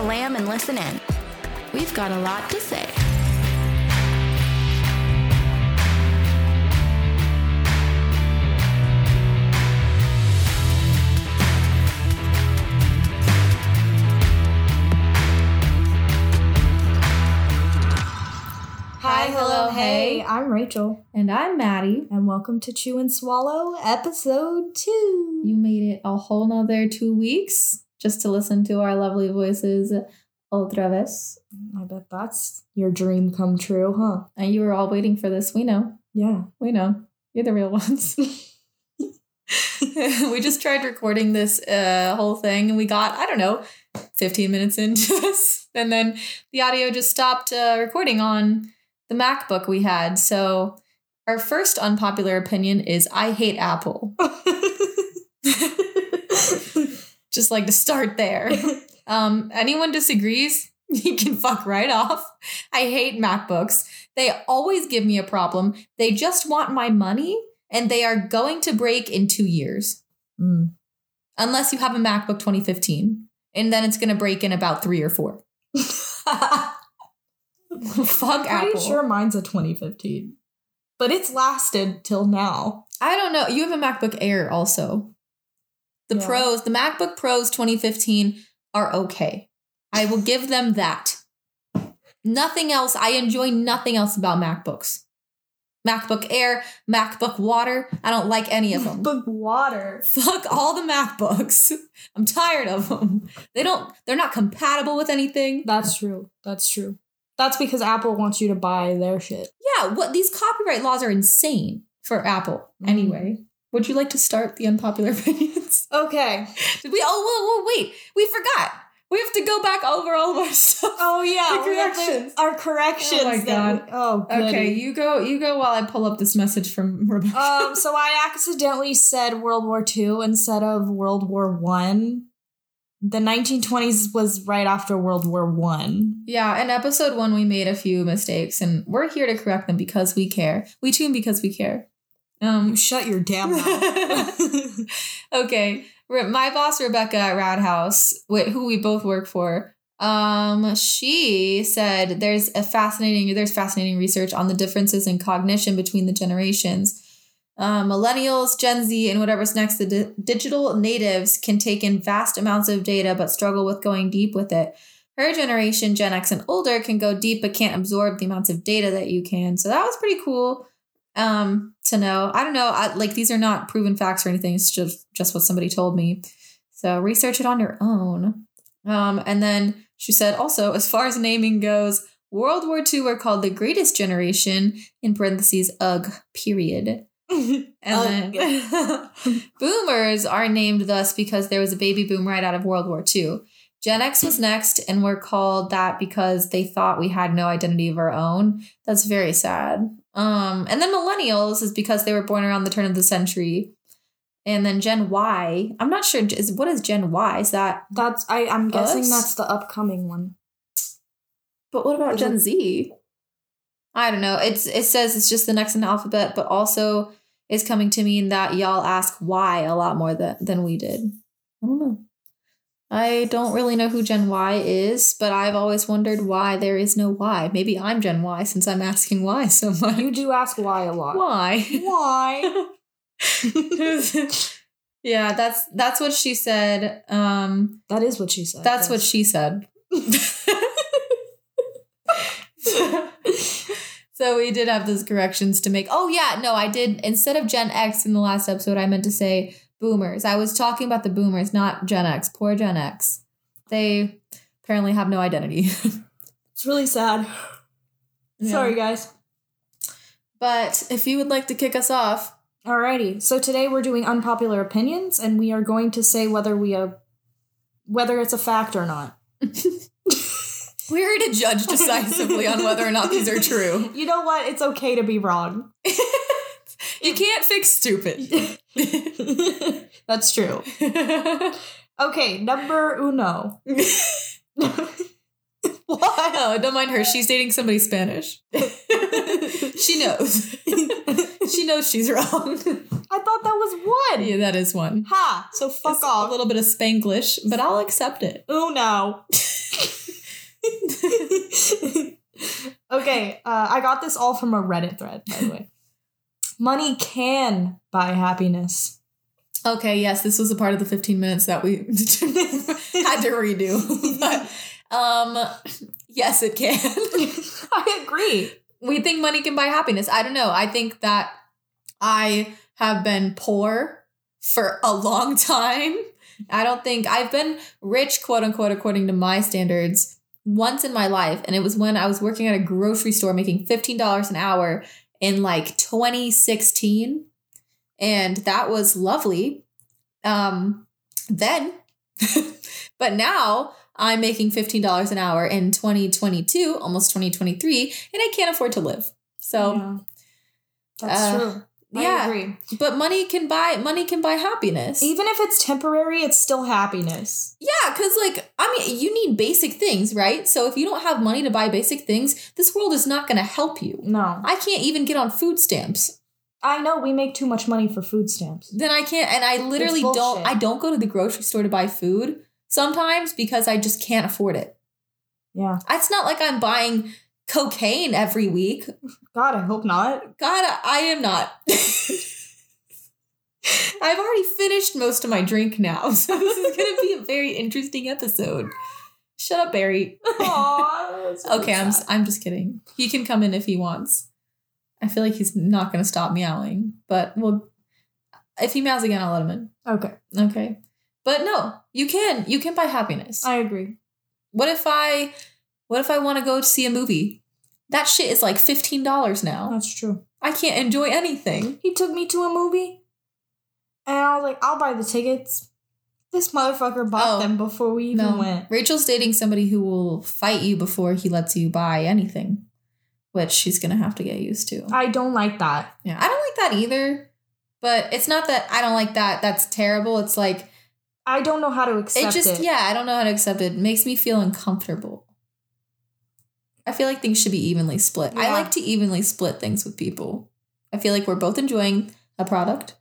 the lamb and listen in. We've got a lot to say. Hi, hello, hey. hey. I'm Rachel, And I'm Maddie. and welcome to Chew and Swallow, episode two. You made it a whole nother two weeks just to listen to our lovely voices otra vez. I bet that's your dream come true, huh? And you were all waiting for this. We know. Yeah. We know. You're the real ones. we just tried recording this uh, whole thing and we got, I don't know, 15 minutes into this. And then the audio just stopped uh, recording on the MacBook we had. So our first unpopular opinion is I hate Apple. just like to start there. Um, anyone disagrees, you can fuck right off. I hate MacBooks. They always give me a problem. They just want my money and they are going to break in two years. Mm. Unless you have a MacBook 2015. And then it's going to break in about three or four. Fuck I'm pretty Apple. sure mine's a 2015, but it's lasted till now. I don't know. You have a MacBook Air also. The Yeah. Pros, the MacBook Pros 2015 are okay. I will give them that. Nothing else. I enjoy nothing else about MacBooks. MacBook Air, MacBook Water. I don't like any of them. Book water. Fuck all the MacBooks. I'm tired of them. They don't, they're not compatible with anything. That's true. That's true. That's because Apple wants you to buy their shit. Yeah, what these copyright laws are insane for Apple. Mhm. Anyway, would you like to start the unpopular opinions? Okay. Did we? Oh, whoa, whoa, wait. We forgot. We have to go back over all of our stuff. Oh yeah, The have the- corrections. our corrections. Oh my God. we- oh, goody. Okay, you go. You go while I pull up this message from Rebecca. um, so I accidentally said World War II instead of World War One. The 1920s was right after World War One. yeah, in episode one, we made a few mistakes, and we're here to correct them because we care. We tune because we care. Um, shut your damn mouth. okay, my boss Rebecca at Roundhouse, wh- who we both work for, um, she said there's a fascinating there's fascinating research on the differences in cognition between the generations. Um, millennials, Gen Z, and whatever's next, the di- digital natives can take in vast amounts of data but struggle with going deep with it. Her generation, Gen X and older, can go deep but can't absorb the amounts of data that you can. So that was pretty cool um to know. I don't know. I, like these are not proven facts or anything. It's just just what somebody told me. So research it on your own. Um and then she said also as far as naming goes world war ii were called the greatest generation in parentheses ugh period. And then boomers are named thus because there was a baby boom right out of world war ii gen x was next and we're called that because they thought we had no identity of our own. That's very sad um, and then millennials is because they were born around the turn of the century. And then Gen Y, I'm not sure is what is Gen Y? Is that That's I. I'm guessing Us? that's the upcoming one. but what about Is Gen it- Z? I don't know. It's it says it's just the next in the alphabet, but also is coming to mean that y'all ask why a lot more than, than we did. I don't know. I don't really know who Gen Y is, but I've always wondered why there is no Y. Maybe I'm Gen Y since I'm asking why so much. You do ask why a lot. Why? Why? yeah, that's that's what she said. Um, that is what she said. that's what she said. so we did have those corrections to make. Oh yeah, no, I did instead of Gen X in the last episode, I meant to say boomers. I was talking about the boomers, not Gen X. Poor Gen X. They apparently have no identity. It's really sad. Yeah. Sorry, guys. But if you would like to kick us off, Alrighty. So today we're doing unpopular opinions, and we are going to say whether we uh, whether it's a fact or not. we're to judge decisively on whether or not these are true. You know what? It's okay to be wrong. You can't fix stupid. That's true. Okay, number uno. what? oh, don't mind her. She's dating somebody Spanish. she knows. she knows she's wrong. I thought that was one. yeah, that is one. Ha! So fuck It's off. A little bit of Spanglish, but I'll accept it. Uno. okay, uh, I got this all from a Reddit thread, by the way. Money can buy happiness. Okay, yes, this was a part of the 15 minutes that we had to redo. But um yes, it can. I agree. we think money can buy happiness. I don't know. I think that I have been poor for a long time. I don't think I've been rich, quote unquote, according to my standards, once in my life. And it was when I was working at a grocery store making $15 an hour in like 2016. And that was lovely. Um, then, but now I'm making $15 an hour in 2022, almost 2023, and I can't afford to live. So, Yeah. That's uh, true. I yeah. agree. but money can buy money can buy happiness. Even if it's temporary, it's still happiness. Yeah, because like I mean, you need basic things, right? So if you don't have money to buy basic things, this world is not going to help you. No. I can't even get on food stamps. I know we make too much money for food stamps. Then I can't, and I literally don't. I don't go to the grocery store to buy food sometimes because I just can't afford it. Yeah. It's not like I'm buying cocaine every week. God, I hope not. God, I am not. I've already finished most of my drink now, so this is going to be a very interesting episode. Shut up, Barry. Aw, that's really Okay, I'm. I'm just kidding. He can come in if he wants. I feel like he's not going to stop meowing, but well, if he meows again, I'll let him in. Okay, Okay, but no, you can you can buy happiness. I agree. what if I what if I want to go see a movie? That shit is like fifteen dollars now. That's true. I can't enjoy anything. He took me to a movie, and I was like, "I'll buy the tickets." This motherfucker bought Oh, them before we even No, went. Rachel's dating somebody who will fight you before he lets you buy anything, which she's gonna have to get used to. I don't like that. Yeah, I don't like that either. But it's not that I don't like that. That's terrible. It's like I don't know how to accept it. it just yeah. I don't know how to accept it. It makes me feel uncomfortable. I feel like things should be evenly split. I like to evenly split things with people. I feel like we're both enjoying a product.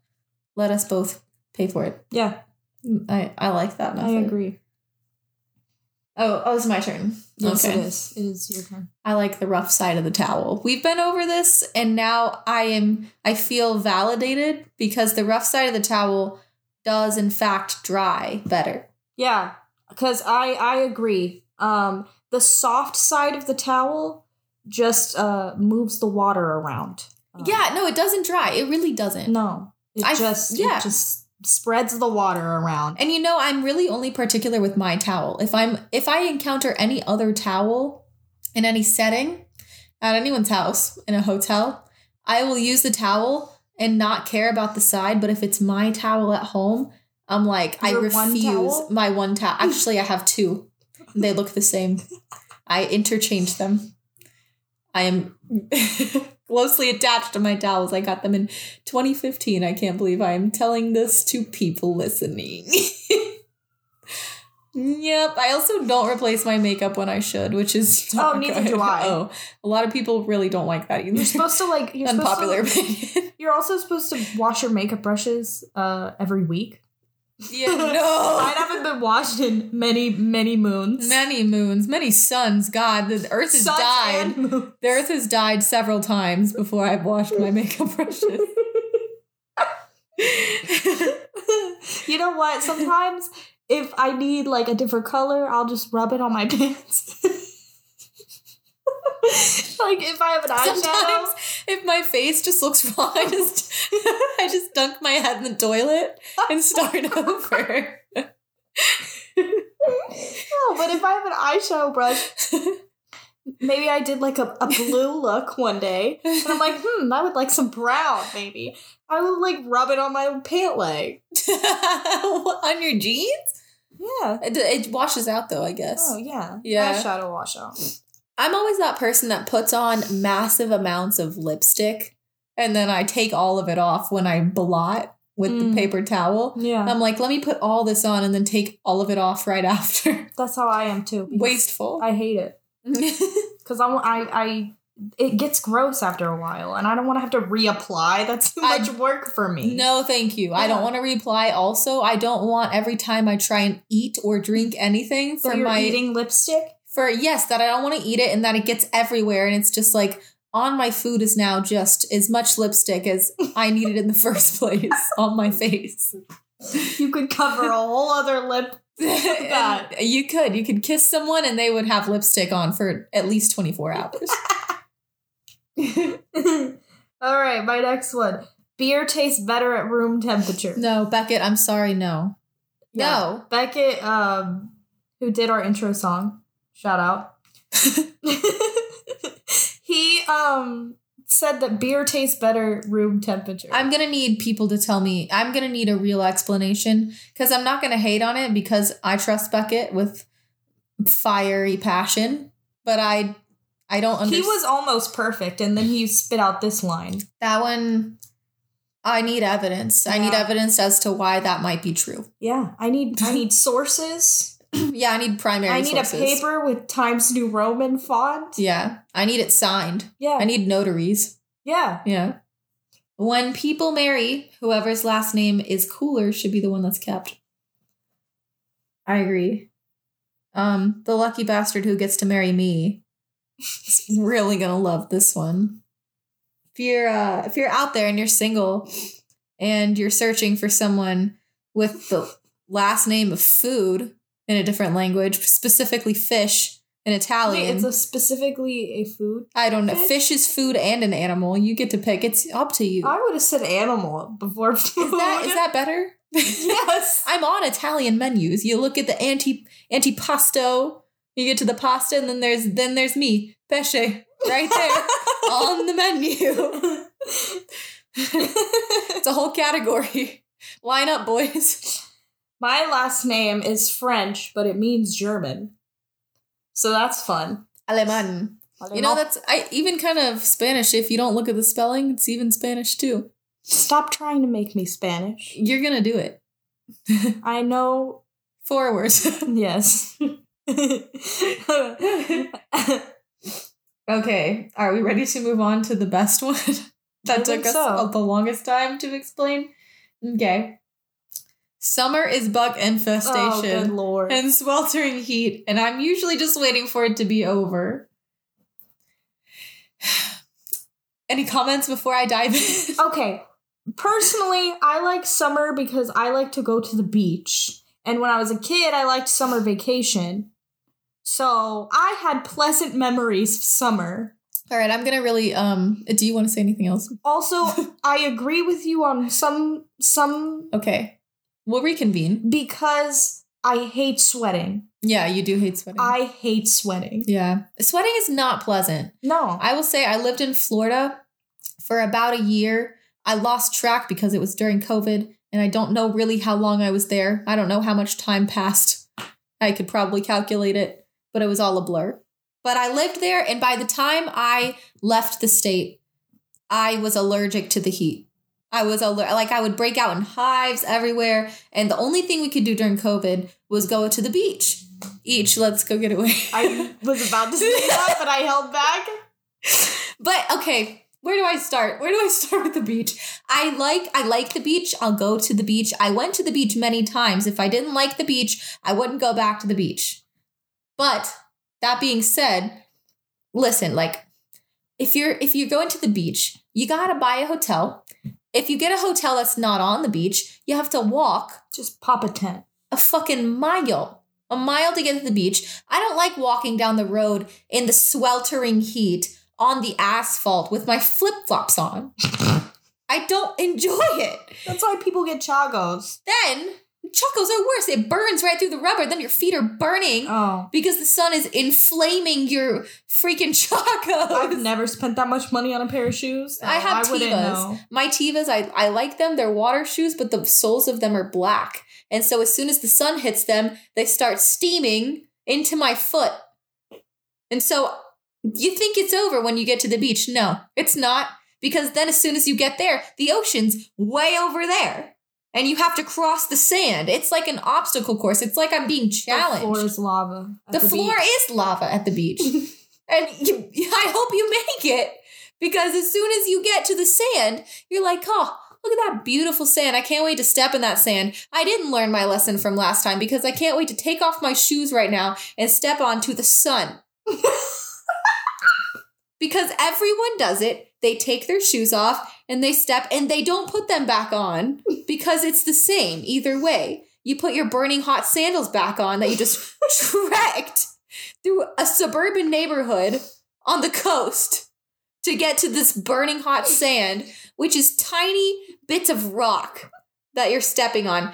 Let us both pay for it. Yeah, I I like that method. I agree. Oh, oh, it's my turn. Yes, it is. It is your turn. I like the rough side of the towel. We've been over this and now I am I feel validated because the rough side of the towel does in fact dry better. Yeah, because I I agree. Um, the soft side of the towel just uh moves the water around. Um, Yeah, no, it doesn't dry. It really doesn't. no, it I- just yeah. it just spreads the water around. And you know, I'm really only particular with my towel. If I'm if I encounter any other towel in any setting at anyone's house in a hotel, I will use the towel and not care about the side, but if it's my towel at home, I'm like I Your one refuse towel? my one towel. Actually, I have two. They look the same. I interchange them. I am closely attached to my towels. I got them in 2015. I can't believe I am telling this to people listening. yep. I also don't replace my makeup when I should, which is Oh, neither good. do I. Oh, a lot of people really don't like that either. You're supposed to like you're Unpopular to, opinion. You're also supposed to wash your makeup brushes uh every week. Yeah, no. Mine haven't been washed in many many moons. Many moons, many suns. God, the earth has Suns died. The earth has died several times before I've washed my makeup brushes. you know what? Sometimes if I need like a different color, I'll just rub it on my pants. like if I have an eyeshadow. Sometimes, if my face just looks wrong, I just I just dunk my head in the toilet and start over. No, but if I have an eyeshadow brush, maybe I did like a, a blue look one day, and I'm like, hmm, I would like some brown, maybe. I would like rub it on my pant leg. on your jeans? Yeah. It, it washes out though, I guess. Oh yeah. Yeah. Eyeshadow wash out. I'm always that person that puts on massive amounts of lipstick and then I take all of it off when I blot with Mm. the paper towel. Yeah. I'm like, let me put all this on and then take all of it off right after. That's how I am too. Wasteful. I hate it because I, I I it gets gross after a while, and I don't want to have to reapply. That's too I- much work for me. no, thank you. I don't want to reply. Also, I don't want every time I try and eat or drink anything so for my eating lipstick. For yes, that I don't want to eat it and that it gets everywhere and it's just like on my food is now just as much lipstick as I needed in the first place on my face. You could cover a whole other lip. You could. You could kiss someone and they would have lipstick on for at least 24 hours. All right, my next one. Beer tastes better at room temperature. No, Beckett, I'm sorry, no. No. Beckett, um, who did our intro song, shout out. he um said that beer tastes better room temperature. I'm gonna need people to tell me. I'm gonna need a real explanation because I'm not gonna hate on it because I trust Bucket with fiery passion, but I I don't understand. he was almost perfect, and then he spit out this line. that one. I need evidence. I need evidence as to why that might be true. Yeah, I need I need sources. yeah, I need primary. I need sources. a paper with Times New Roman font. Yeah, I need it signed. Yeah, I need notaries. yeah. Yeah. When people marry, whoever's last name is cooler should be the one that's kept. I agree. Um, the lucky bastard who gets to marry me is really gonna love this one. If you're uh if you're out there and you're single and you're searching for someone with the last name of food in a different language, specifically fish in Italian. Wait, it's a specifically a food. I don't know. Fish? Fish is food and an animal. You get to pick. It's up to you. I would have said animal before food. Is that is that better? yes? I'm on Italian menus. You look at the anti antipasto. You get to the pasta, and then there's then there's me, pesce, right there on the menu. it's a whole category. Line up, boys. My last name is French, but it means German. So that's fun. Alemán. You know that's I even kind of Spanish. If you don't look at the spelling, it's even Spanish too. Stop trying to make me Spanish. You're gonna do it. I know. Four words. Yes. Okay, are we ready to move on to the best one? that I took us so. the longest time to explain. Okay. Summer is bug oh, infestation lord. and sweltering heat, and I'm usually just waiting for it to be over. Any comments before I dive in? Okay. Personally, I like summer because I like to go to the beach. And when I was a kid, I liked summer vacation. So I had pleasant memories of summer. All right, I'm gonna really. Um, do you want to say anything else? Also, I agree with you on some some Okay, we'll reconvene. because I hate sweating. Yeah, you do hate sweating. I hate sweating. yeah, sweating is not pleasant. No. I will say I lived in Florida for about a year. I lost track because it was during COVID, and I don't know really how long I was there. I don't know how much time passed. I could probably calculate it, but it was all a blur. But I lived there, and by the time I left the state, I was allergic to the heat. I was aller- like I would break out in hives everywhere, and the only thing we could do during COVID was go to the beach. Each, let's go get away. I was about to say that, but I held back. But okay, where do I start? Where do I start with the beach? I like I like the beach. I'll go to the beach. I went to the beach many times. If I didn't like the beach, I wouldn't go back to the beach. But that being said, listen, like if you're if you're going to the beach, you got to buy a hotel. If you get a hotel that's not on the beach, you have to walk Just pop a tent. a fucking mile. A mile to get to the beach. I don't like walking down the road in the sweltering heat on the asphalt with my flip flops on. I don't enjoy it. That's why people get Chacos. Then, Chacos are worse. It burns right through the rubber. Then your feet are burning Oh. because the sun is inflaming your freaking Chacos. I've never spent that much money on a pair of shoes. I oh, have I Tevas. My Tevas, I, I like them. They're water shoes, but the soles of them are black. And so as soon as the sun hits them, they start steaming into my foot. And so you think it's over when you get to the beach. No, it's not. Because then as soon as you get there, the ocean's way over there. And you have to cross the sand. It's like an obstacle course. It's like I'm being challenged. The floor is lava. at The, floor beach. is lava at the beach. and you, I hope you make it because as soon as you get to the sand, you're like, oh, look at that beautiful sand. I can't wait to step in that sand. I didn't learn my lesson from last time because I can't wait to take off my shoes right now and step onto the sun. because everyone does it. They take their shoes off and they step and they don't put them back on because it's the same either way. You put your burning hot sandals back on that you just trekked through a suburban neighborhood on the coast to get to this burning hot sand, which is tiny bits of rock that you're stepping on.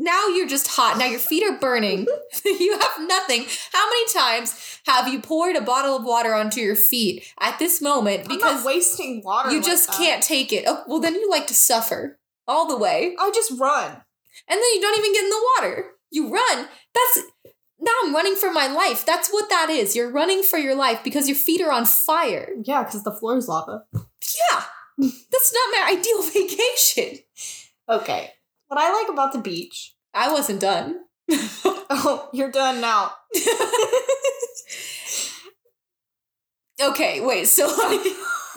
Now you're just hot. Now your feet are burning. you have nothing. How many times have you poured a bottle of water onto your feet at this moment because wasting water. you like just that. can't take it? Oh, well, then you like to suffer all the way. I just run. And then you don't even get in the water. You run. That's now I'm running for my life. That's what that is. You're running for your life because your feet are on fire. Yeah, because the floor is lava. Yeah. That's not my ideal vacation. Okay. What I like about the beach. I wasn't done. Oh, you're done now. okay, wait. So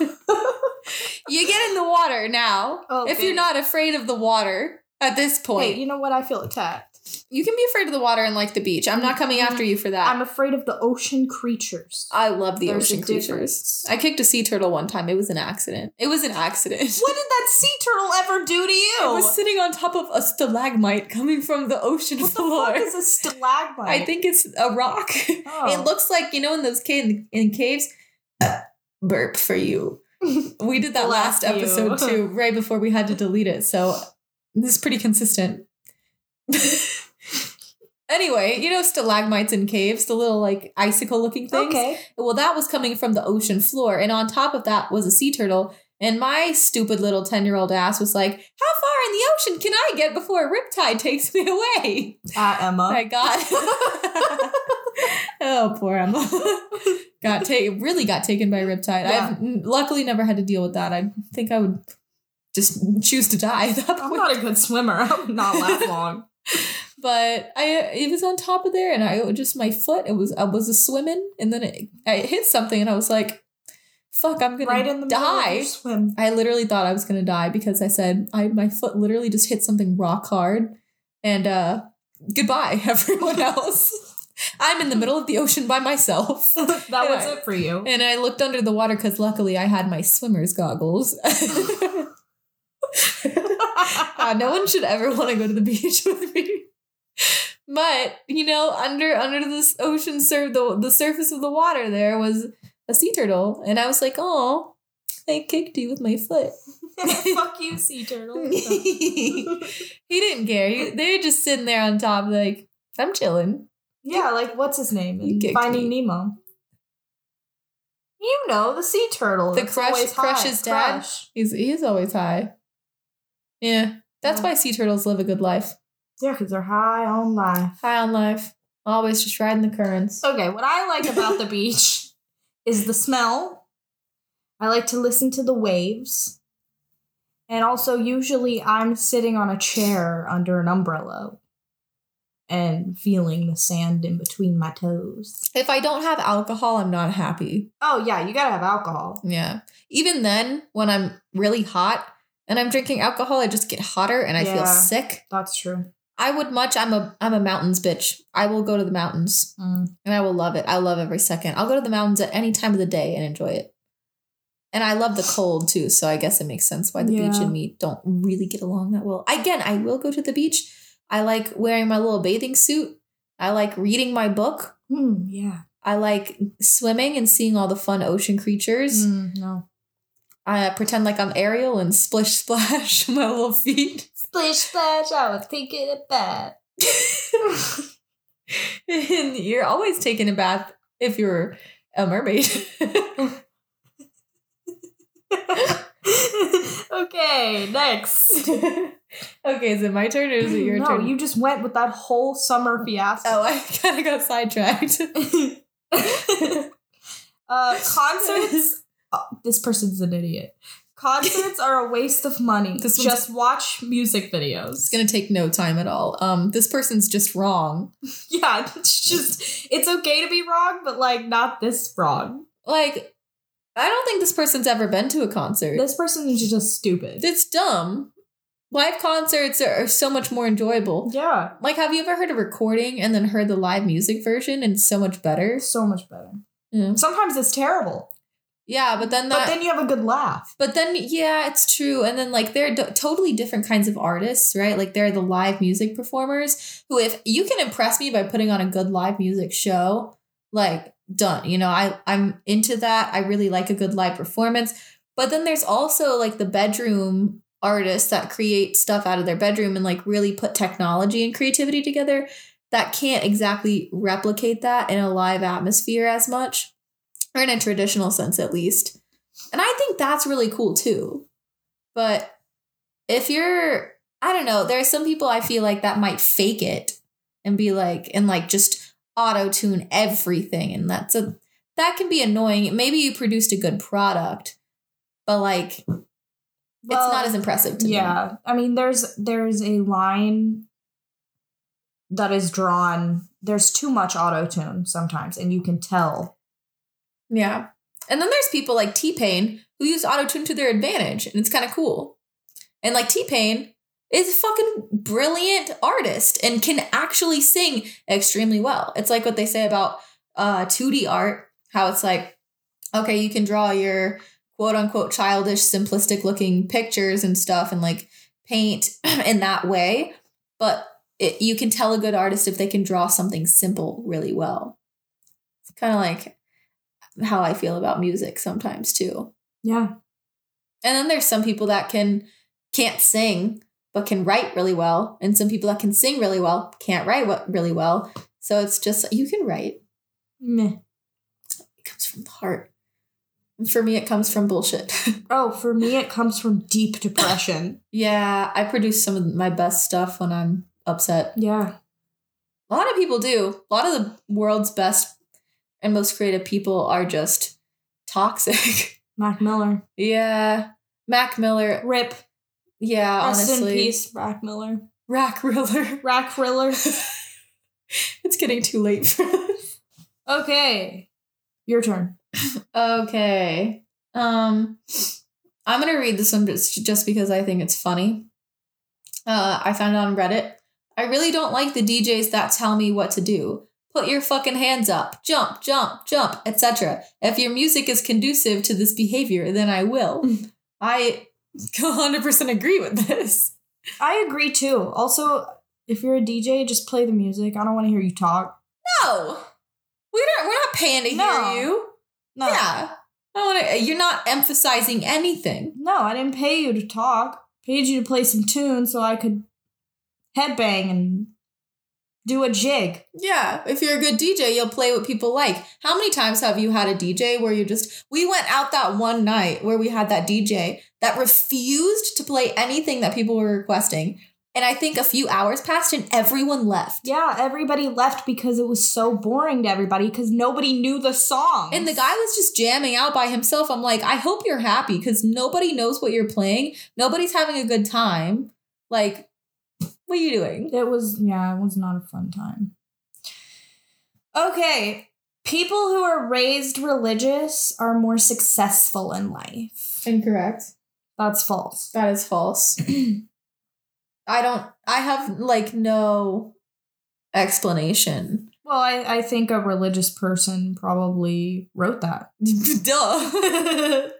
you get in the water now. If you're not afraid of the water at this point, Hey, you know what? I feel attacked. You can be afraid of the water and like the beach. I'm not coming after you for that. I'm afraid of the ocean creatures. I love the There's ocean creatures. difference. I kicked a sea turtle one time. It was an accident. It was an accident. What did that sea turtle ever do to you? I was sitting on top of a stalagmite coming from the ocean what the floor. fuck is a stalagmite? I think it's a rock. Oh. It looks like you know in those cave in caves. burp for you. We did that last episode too, right before we had to delete it. So this is pretty consistent. anyway, you know stalagmites in caves, the little like icicle looking things. Okay. Well, that was coming from the ocean floor, and on top of that was a sea turtle. And my stupid little 10 year old ass was like, How far in the ocean can I get before a riptide takes me away? Uh, Emma. I got. oh, poor Emma. got taken, really got taken by a riptide. Yeah. I've n- luckily never had to deal with that. I think I would just choose to die I'm not a good swimmer. I would not last long. but I it was on top of there and I just my foot it was I was a swimming and then it, I hit something and I was like fuck I'm gonna right in the die swim. I literally thought I was gonna die because I said I my foot literally just hit something rock hard and uh goodbye everyone else I'm in the middle of the ocean by myself that was Yeah. it for you. and I looked under the water because luckily I had my swimmer's goggles God, no one should ever want to go to the beach with me. But you know, under under this ocean sur- the the surface of the water, there was a sea turtle, and I was like, "Oh, I kicked you with my foot." Fuck you, sea turtle. he didn't care. He, they were just sitting there on top, like I'm chilling. yeah, like what's his name You in kicked Finding me. Nemo? You know the sea turtle. The crush- high. crush's dad? Crush. He's he's always high. Yeah, that's Yeah. why sea turtles live a good life. Yeah, because they're high on life. High on life, always just riding the currents. Okay, what I like about the beach is the smell. I like to listen to the waves. And also, usually, I'm sitting on a chair under an umbrella and feeling the sand in between my toes. If I don't have alcohol, I'm not happy. Oh, yeah, you gotta have alcohol. Yeah. Even then, when I'm really hot and I'm drinking alcohol, I just get hotter and I feel sick. That's true. I would much. I'm a I'm a mountains bitch. I will go to the mountains Mm. and I will love it. I love every second. I'll go to the mountains at any time of the day and enjoy it. And I love the cold too, so I guess it makes sense why the beach and me don't really get along that well. Again, I will go to the beach. I like wearing my little bathing suit. I like reading my book. Mm, yeah. I like swimming and seeing all the fun ocean creatures. Mm, no. I uh, pretend like I'm Ariel and splish splash my little feet. Splish splash, I was taking a bath. and you're always taking a bath if you're a mermaid. okay, next. okay, is it my turn or is it your no, turn? you just went with that whole summer fiasco. oh, I kind of got sidetracked. uh, concerts. Oh, this person's an idiot. Concerts are a waste of money. This just watch music videos. it's gonna take no time at all. Um, this person's just wrong. yeah, it's just it's okay to be wrong, but like not this wrong. Like, I don't think this person's ever been to a concert. This person is just stupid. it's dumb. live concerts are, are so much more enjoyable. Yeah. Like, have you ever heard a recording and then heard the live music version and it's so much better? So much better. Yeah, Sometimes it's terrible, yeah but then that. but then you have a good laugh. But then, yeah, it's true. And then, like, they're d- totally different kinds of artists, right? Like, they're the live music performers who, if you can impress me by putting on a good live music show, like, done. You know, I I'm into that. I really like a good live performance. But then there's also like the bedroom artists that create stuff out of their bedroom and like really put technology and creativity together that can't exactly replicate that in a live atmosphere as much or in a traditional sense at least. And I think that's really cool too. But if you're, I don't know, there are some people I feel like that might fake it and be like, and like just auto tune everything. And that's a, that can be annoying. Maybe you produced a good product, but like, it's not as impressive to me. Yeah. I mean, there's there's a line that is drawn. There's too much auto tune sometimes, and you can tell. Yeah. And then there's people like T Pain who use autotune to their advantage, and it's kind of cool. And like T Pain is a fucking brilliant artist and can actually sing extremely well. It's like what they say about uh 2D art, how it's like, okay, you can draw your quote unquote childish, simplistic looking pictures and stuff and like paint in that way, but it, you can tell a good artist if they can draw something simple really well. It's kind of like how I feel about music sometimes too. Yeah. And then there's some people that can can't sing but can write really well, and some people that can sing really well can't write what really well. So it's just you can write. Meh. It comes from the heart. And for me, it comes from bullshit. Oh, for me, it comes from deep depression. yeah, I produce some of my best stuff when I'm upset. yeah. A lot of people do. A lot of the world's best and most creative people are just toxic. Mac Miller. yeah. Mac Miller. Rip. Yeah, Rest honestly. in peace, Mac Miller. Rack Riller. Rack Riller. it's getting too late for this. okay. Your turn. Okay. Um I'm gonna read this one just, just because I think it's funny. Uh I found it on Reddit. I really don't like the DJs that tell me what to do. Put your fucking hands up, jump, jump, jump, etc. If your music is conducive to this behavior, then I will. Hmm. I 100% agree with this. I agree too. Also, if you're a DJ, just play the music. I don't want to hear you talk. No. We're not we're not paying to No. hear you. No. Yeah. I don't want to you're not emphasizing anything. No, I didn't pay you to talk. Paid you to play some tunes so I could headbang and do a jig. Yeah, if you're a good DJ, you'll play what people like. How many times have you had a DJ where you just we went out that one night where we had that DJ that refused to play anything that people were requesting. And I think a few hours passed and everyone left. Yeah, everybody left because it was so boring to everybody because nobody knew the song. And the guy was just jamming out by himself. I'm like, I hope you're happy because nobody knows what you're playing. Nobody's having a good time. Like, what are you doing? It was, yeah, it was not a fun time. Okay. People who are raised religious are more successful in life. Incorrect. That's false. That is false. I don't, I have like no explanation. Well, I, I think a religious person probably wrote that. Duh.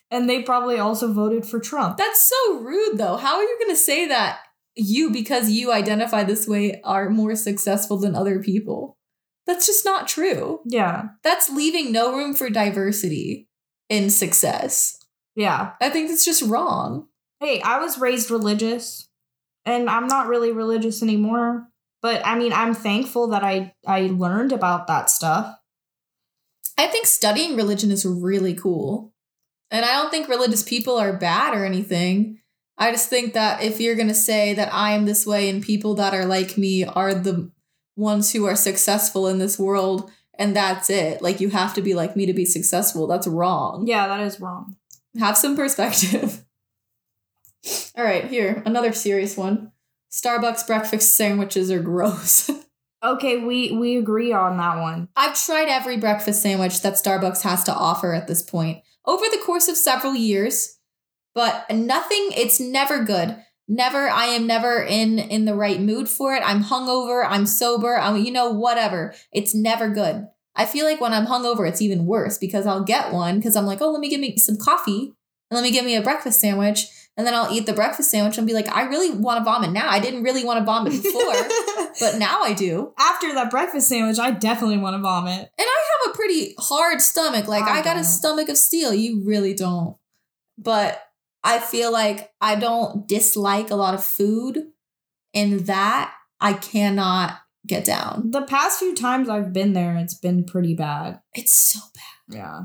and they probably also voted for Trump. That's so rude though. How are you going to say that you, because you identify this way, are more successful than other people? That's just not true. Yeah. That's leaving no room for diversity in success. Yeah. I think that's just wrong. Hey, I was raised religious and I'm not really religious anymore. But I mean, I'm thankful that I I learned about that stuff. I think studying religion is really cool. And I don't think religious people are bad or anything. I just think that if you're going to say that I am this way and people that are like me are the ones who are successful in this world and that's it, like you have to be like me to be successful, that's wrong. Yeah, that is wrong. Have some perspective. All right, here, another serious one. Starbucks breakfast sandwiches are gross. Okay, we we agree on that one. I've tried every breakfast sandwich that Starbucks has to offer at this point. Over the course of several years, but nothing. It's never good. Never. I am never in in the right mood for it. I'm hungover. I'm sober. I'm you know whatever. It's never good. I feel like when I'm hungover, it's even worse because I'll get one because I'm like, oh, let me give me some coffee and let me give me a breakfast sandwich. And then I'll eat the breakfast sandwich and be like, I really want to vomit now. I didn't really want to vomit before, but now I do. After that breakfast sandwich, I definitely want to vomit. And I have a pretty hard stomach. Like, I, I got a stomach of steel. You really don't. But I feel like I don't dislike a lot of food. And that I cannot get down. The past few times I've been there, it's been pretty bad. It's so bad. Yeah.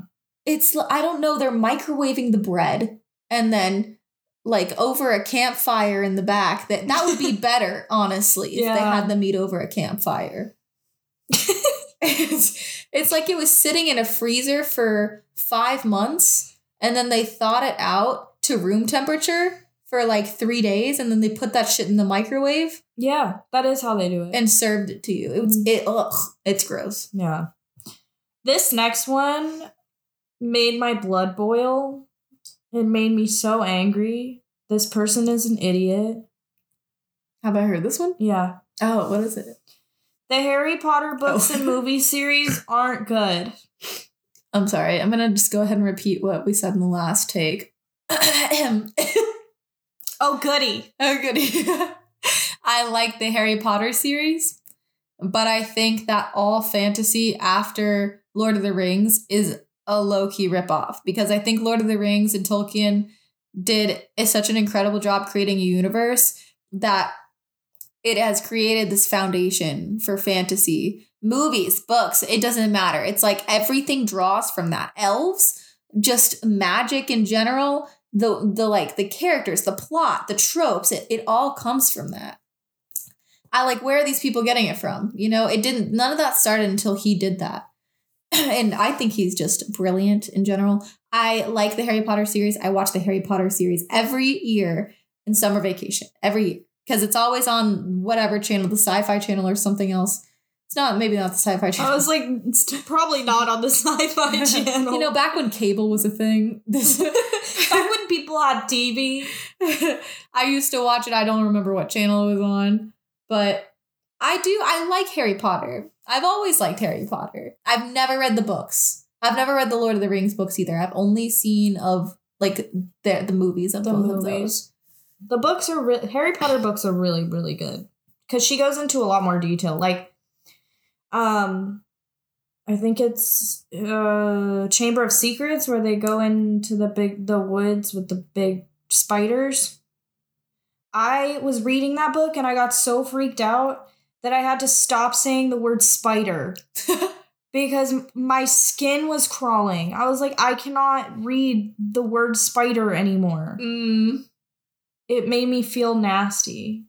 it's I don't know, they're microwaving the bread and then like over a campfire in the back. That that would be better, honestly, if they had the meat over a campfire. it's, it's like it was sitting in a freezer for five months and then they thawed it out to room temperature for like three days and then they put that shit in the microwave Yeah, that is how they do it. and served it to you. It was mm. it ugh, it's gross. yeah. This next one made my blood boil. It made me so angry. This person is an idiot. Have I heard this one? Yeah. Oh, what is it? The Harry Potter books Oh. and movie series aren't good. I'm sorry. I'm gonna just go ahead and repeat what we said in the last take. oh, goody. Oh, goody. I like the Harry Potter series, but I think that all fantasy after Lord of the Rings is a low key ripoff because I think Lord of the Rings and Tolkien did such an incredible job creating a universe that it has created this foundation for fantasy movies, books, it doesn't matter. It's like everything draws from that. Elves, just magic in general, the the like the characters, the plot, the tropes, it, it all comes from that. I like where are these people getting it from? You know, it didn't none of that started until he did that. and I think he's just brilliant in general. I like the Harry Potter series. I watch the Harry Potter series every year in summer vacation, every year. Because it's always on whatever channel, the sci fi channel or something else. It's not, maybe not the sci fi channel. I was like, it's probably not on the sci fi channel. you know, back when cable was a thing, this back when people had TV. I used to watch it. I don't remember what channel it was on, but I do. I like Harry Potter. I've always liked Harry Potter. I've never read the books. I've never read the Lord of the Rings books either. I've only seen of like the the movies of The both of those. The books are re- Harry Potter books are really really good because she goes into a lot more detail. Like, um, I think it's uh Chamber of Secrets where they go into the big the woods with the big spiders. I was reading that book and I got so freaked out that I had to stop saying the word spider because my skin was crawling. I was like, I cannot read the word spider anymore. Mm, It made me feel nasty.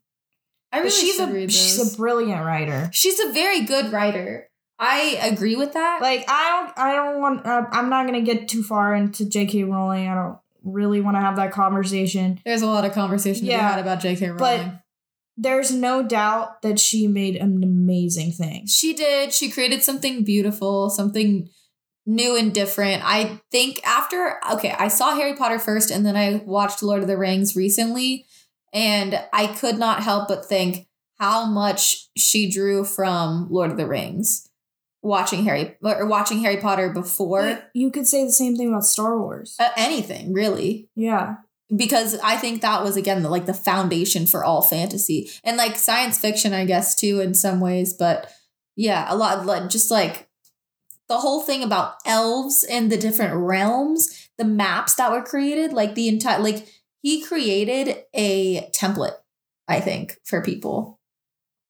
I But really she's a she's a brilliant writer. she's a very good writer. I agree with that. Like I don't I don't want uh, I'm not gonna get too far into J.K. Rowling. I don't really want to have that conversation. There's a lot of conversation to be Yeah, had about J.K. Rowling. but- There's no doubt that she made an amazing thing. She did. She created something beautiful, something new and different. I think after, okay, I saw Harry Potter first and then I watched Lord of the Rings recently. And I could not help but think how much she drew from Lord of the Rings watching Harry or watching Harry Potter before But you could say the same thing about Star Wars. uh, anything really yeah. because I think that was again the, like the foundation for all fantasy and like science fiction, I guess too in some ways. But yeah, a lot like just like the whole thing about elves and the different realms, the maps that were created, like the entire like he created a template, I think, for people.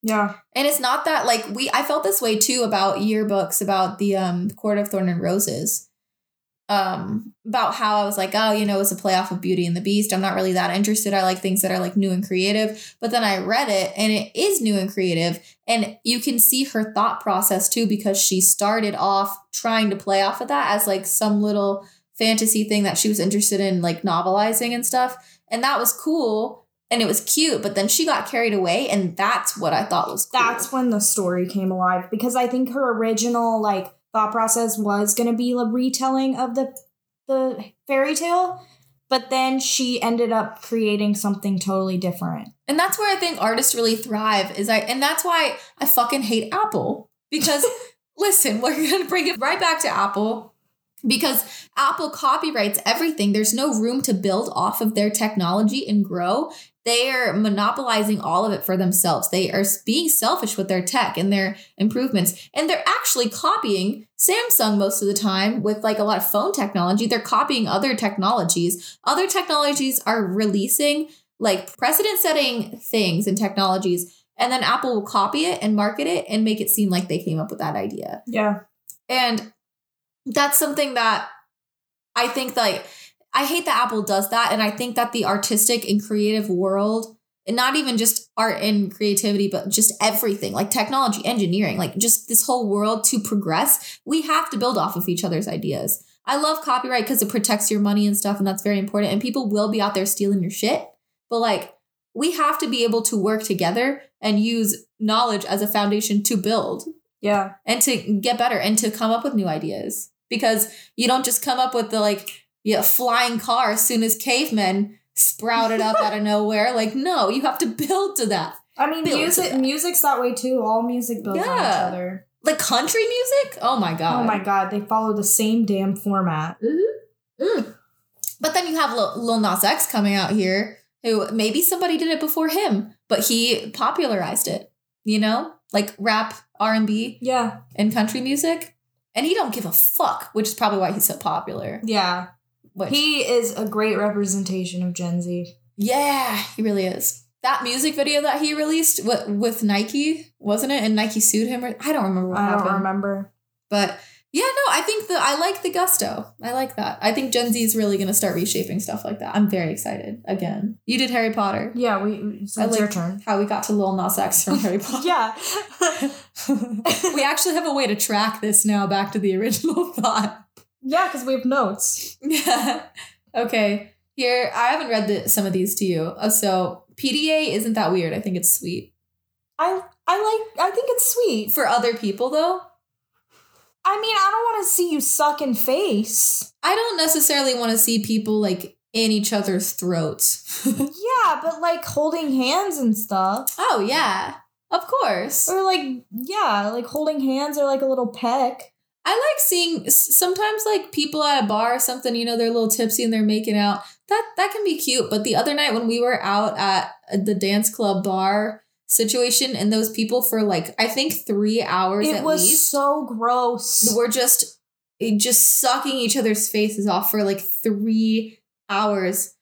Yeah. And it's not that like we I felt this way too about yearbooks about the um Court of Thorn and Roses. Um about how I was like, oh, you know, it's a playoff of Beauty and the Beast. I'm not really that interested. I like things that are like new and creative. But then I read it and it is new and creative. And you can see her thought process too, because she started off trying to play off of that as like some little fantasy thing that she was interested in like novelizing and stuff. And that was cool and it was cute, but then she got carried away, and that's what I thought was cool. That's when the story came alive because I think her original like thought process was going to be a retelling of the the fairy tale, but then she ended up creating something totally different. And that's where I think artists really thrive is I and that's why I fucking hate Apple. Because listen, we're gonna bring it right back to Apple. Because Apple copyrights everything. There's no room to build off of their technology and grow. They are monopolizing all of it for themselves. They are being selfish with their tech and their improvements. And they're actually copying Samsung most of the time with like a lot of phone technology. They're copying other technologies. Other technologies are releasing like precedent setting things and technologies. And then Apple will copy it and market it and make it seem like they came up with that idea. Yeah. And that's something that I think like I hate that Apple does that. And I think that the artistic and creative world, and not even just art and creativity, but just everything like technology, engineering, like just this whole world to progress, we have to build off of each other's ideas. I love copyright because it protects your money and stuff, and that's very important. And people will be out there stealing your shit. But like, we have to be able to work together and use knowledge as a foundation to build Yeah. and to get better and to come up with new ideas because you don't just come up with the like yeah flying car as soon as cavemen sprouted up out of nowhere like no you have to build to that I mean, Built to music that. music's that way too. All music builds on each other. like country music oh my god Oh my god, they follow the same damn format. Mm. but then you have Lil, Lil Nas X coming out here who maybe somebody did it before him but he popularized it you know like rap R&B Yeah. and country music and he don't give a fuck which is probably why he's so popular Yeah. which, He is a great representation of Gen Z. Yeah, he really is. That music video that he released with, with Nike, wasn't it? And Nike sued him. Or, I don't remember what I happened. don't remember. But yeah, no, I think the I like the gusto. I like that. I think Gen Z is really going to start reshaping stuff like that. I'm very excited. Again, you did Harry Potter. Yeah, we it's I your turn. How we got to Lil Nas X from Harry Potter. Yeah. we actually have a way to track this now back to the original thought. yeah, because we have notes. Yeah. okay. Here, I haven't read the, some of these to you. Uh, So PDA isn't that weird. I think it's sweet. I I like I think it's sweet. For other people, though, I mean, I don't want to see you sucking face. I don't necessarily want to see people like in each other's throats. Yeah, but like holding hands and stuff. oh, yeah. Of course. Or like yeah, like holding hands or like a little peck. I like seeing sometimes like people at a bar or something, you know, they're a little tipsy and they're making out. That that can be cute. But the other night when we were out at uh, the dance club bar situation and those people for like I think 3 hours It was least so gross. were just eh, just sucking each other's faces off for like 3 hours.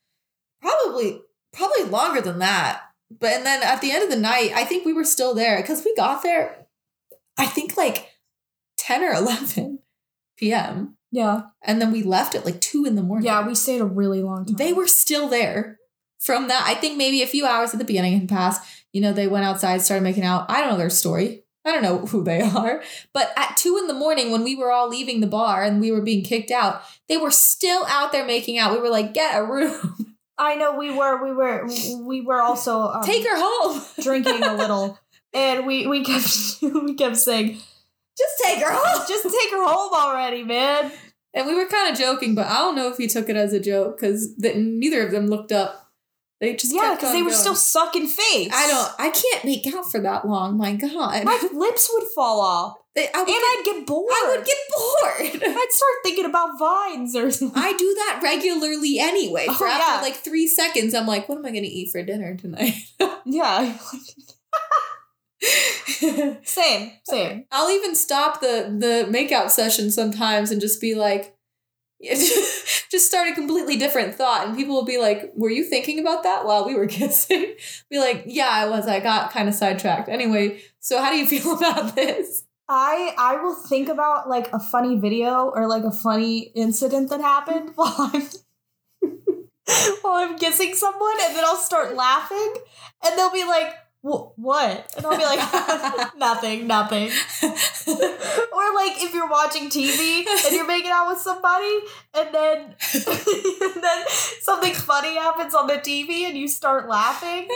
Probably probably longer than that. But and then at the end of the night, I think we were still there cuz we got there I think like 10 or 11 p.m. Yeah. And then we left at like 2 in the morning. Yeah, we stayed a really long time. They were still there. From that, I think maybe a few hours at the beginning had passed. You know, they went outside, started making out. I don't know their story. I don't know who they are. But at two in the morning, when we were all leaving the bar and we were being kicked out, they were still out there making out. We were like, get a room. I know we were we were we were also um, Take her home. drinking a little. And we we kept we kept saying, Just take her home. just take her home already, man. And we were kind of joking, but I don't know if he took it as a joke because neither of them looked up. They just Yeah, because they were going. still sucking face. I don't. I can't make out for that long. My God. My lips would fall off, They- I would and get, I'd get bored. I would get bored. I'd start thinking about vines or something. I do that regularly anyway. Oh, for Oh, after yeah. like three seconds, I'm like, what am I going to eat for dinner tonight? Yeah, same, same. I'll even stop the the makeout session sometimes and just be like, just start a completely different thought, and people will be like, "Were you thinking about that while we were kissing?" Be like, "Yeah, I was. I got kind of sidetracked." Anyway, so how do you feel about this? I I will think about like a funny video or like a funny incident that happened while I'm while I'm kissing someone, and then I'll start laughing, and they'll be like, "Wh- "What?" And I'll be like, "Nothing, nothing." or like if you're watching TV and you're making out with somebody, and then and then something funny happens on the TV, and you start laughing.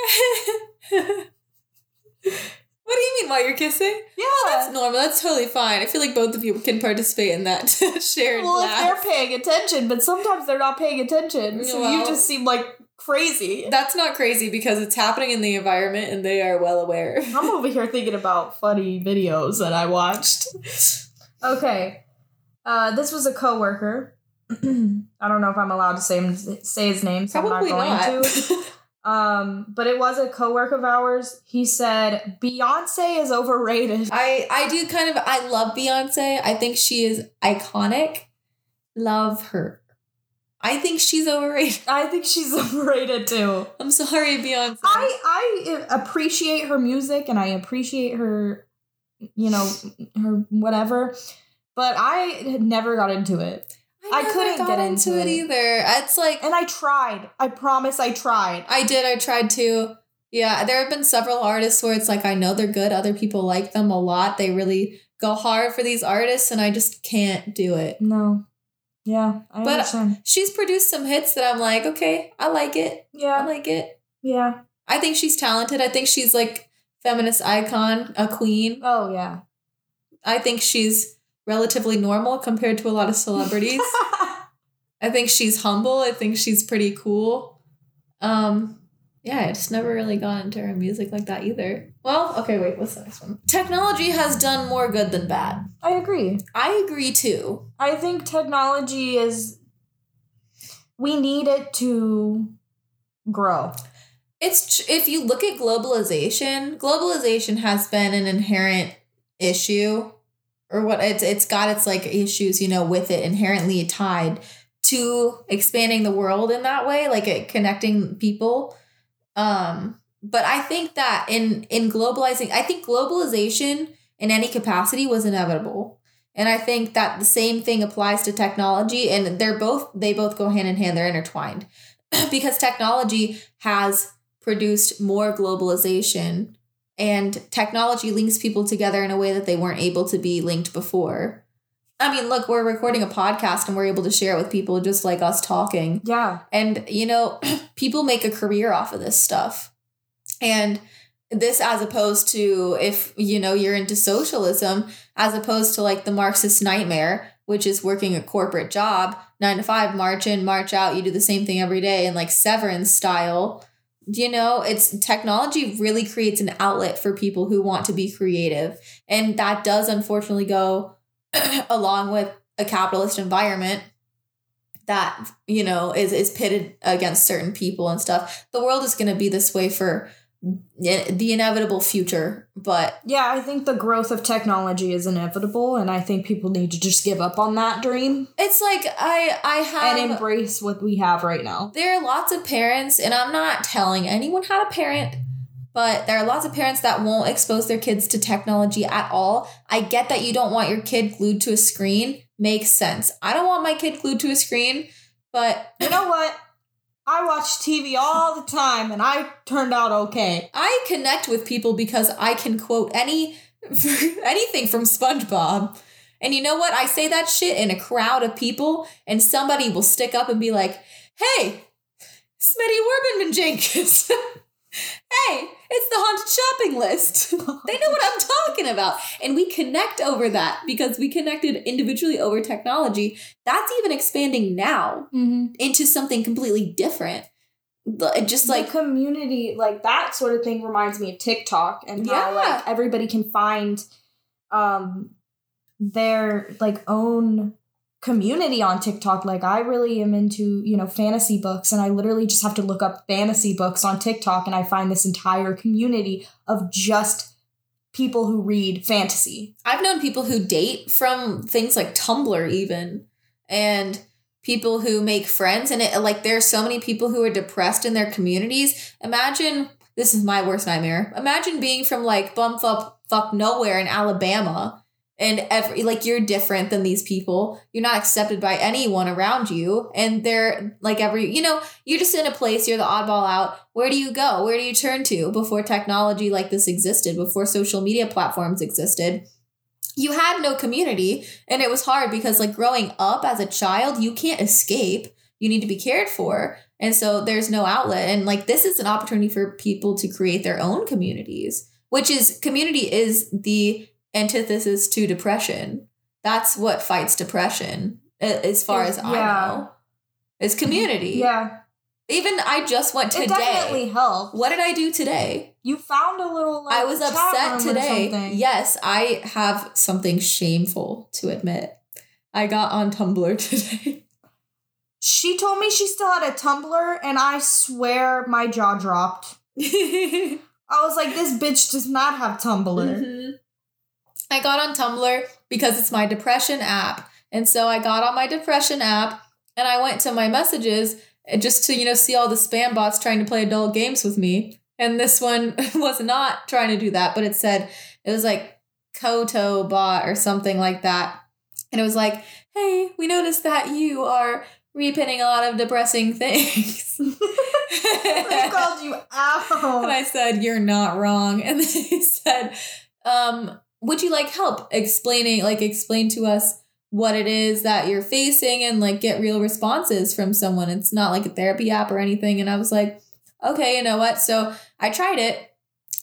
What do you mean while you're kissing? Yeah. That's normal. That's totally fine. I feel like both of you can participate in that shared well, laugh. if they're paying attention, but sometimes they're not paying attention, so you just seem like crazy. That's not crazy because it's happening in the environment and they are well aware. I'm over here thinking about funny videos that I watched. Okay. Uh, this was a coworker. I don't know if I'm allowed to say him, say his name, so Probably I'm not going not. to. Um, but it was a coworker of ours. He said Beyonce is overrated. I I do kind of I love Beyonce. I think she is iconic. Love her. I think she's overrated. I think she's overrated too. I'm sorry, Beyonce. I I appreciate her music and I appreciate her, you know, her whatever. But I had never got into it, I never couldn't get into it. either. It's like and I tried. I promise, I tried. I did. I tried to. Yeah, there have been several artists where it's like I know they're good. Other people like them a lot. They really go hard for these artists, and I just can't do it. No. Yeah, I But- understand. She's produced some hits that I'm like, okay, I like it. Yeah, I like it. yeah. I think she's talented. I think she's like feminist icon, a queen. Oh yeah. I think she's relatively normal compared to a lot of celebrities. I think she's humble. I think she's pretty cool. Um, yeah, I just never really got into her music like that either. Well, okay, wait, what's the next one? Technology has done more good than bad. I agree. I agree too. I think technology is. We need it to grow. It's if you look at globalization, globalization has been an inherent issue or what it's it's got its like issues, you know, with it inherently tied to expanding the world in that way, like it connecting people. Um but I think that in in globalizing, I think globalization in any capacity was inevitable. And I think that the same thing applies to technology and they're both they both go hand in hand, they're intertwined. because technology has produced more globalization and technology links people together in a way that they weren't able to be linked before. I mean, look, we're recording a podcast and we're able to share it with people just like us talking. Yeah. And, you know, people make a career off of this stuff. And this, as opposed to if, you know, you're into socialism, as opposed to like the Marxist nightmare, which is working a corporate job, nine to five, march in, march out, you do the same thing every day, and like severance style. You know, it's technology really creates an outlet for people who want to be creative. And that does unfortunately go along with a capitalist environment that you know is is pitted against certain people and stuff the world is going to be this way for the inevitable future but Yeah, I think the growth of technology is inevitable, and I think people need to just give up on that dream it's like i i have and embrace what we have right now. there are lots of parents and i'm not telling anyone how to parent but there are lots of parents that won't expose their kids to technology at all i get that you don't want your kid glued to a screen makes sense i don't want my kid glued to a screen but You know what? I watch TV all the time, and I turned out okay. I connect with people because I can quote any anything from SpongeBob. And you know what? I say that shit in a crowd of people, and somebody will stick up and be like, "Hey, Smitty Warbenman Jenkins. hey, it's the haunted shopping list. they know what I'm talking about." And we connect over that because we connected individually over technology. That's even expanding now Mm-hmm. into something completely different. Just like like community like that sort of thing reminds me of tiktok and how Yeah. like everybody can find um their like own community on tiktok like i really am into you know fantasy books and i literally just have to look up fantasy books on tiktok and i find this entire community of just people who read fantasy I've known people who date from things like Tumblr, even, and people who make friends. And it like there are so many people who are depressed in their communities. Imagine this is my worst nightmare. Imagine being from like bumfuck fuck nowhere in Alabama. And every like you're different than these people. You're not accepted by anyone around you. And they're like every you know, you're just in a place, you're the oddball out. Where do you go? Where do you turn to before technology like this existed, before social media platforms existed? you had no community and it was hard because like growing up as a child you can't escape you need to be cared for and so there's no outlet and like this is an opportunity for people to create their own communities which is community is the antithesis to depression. That's what fights depression, as far as I know. Is community. Yeah. Even I just went It definitely helped. What did I do today? You found a little like I was upset today. Yes, I have something shameful to admit. I got on Tumblr today. She told me she still had a Tumblr, and I swear my jaw dropped. I was like, this bitch does not have Tumblr. Mhm. I got on Tumblr because it's my depression app. And so I got on my depression app and I went to my messages just to, you know, see all the spam bots trying to play adult games with me. And this one was not trying to do that, but it said, it was like Koko bot or something like that. And it was like, hey, we noticed that you are repinning a lot of depressing things. they called you out. And. I said, You're not wrong. And they said, um, Would you like help explaining, like, explain to us what it is that you're facing and like get real responses from someone? It's not like a therapy app or anything. And I was like, Okay, you know what? So I tried it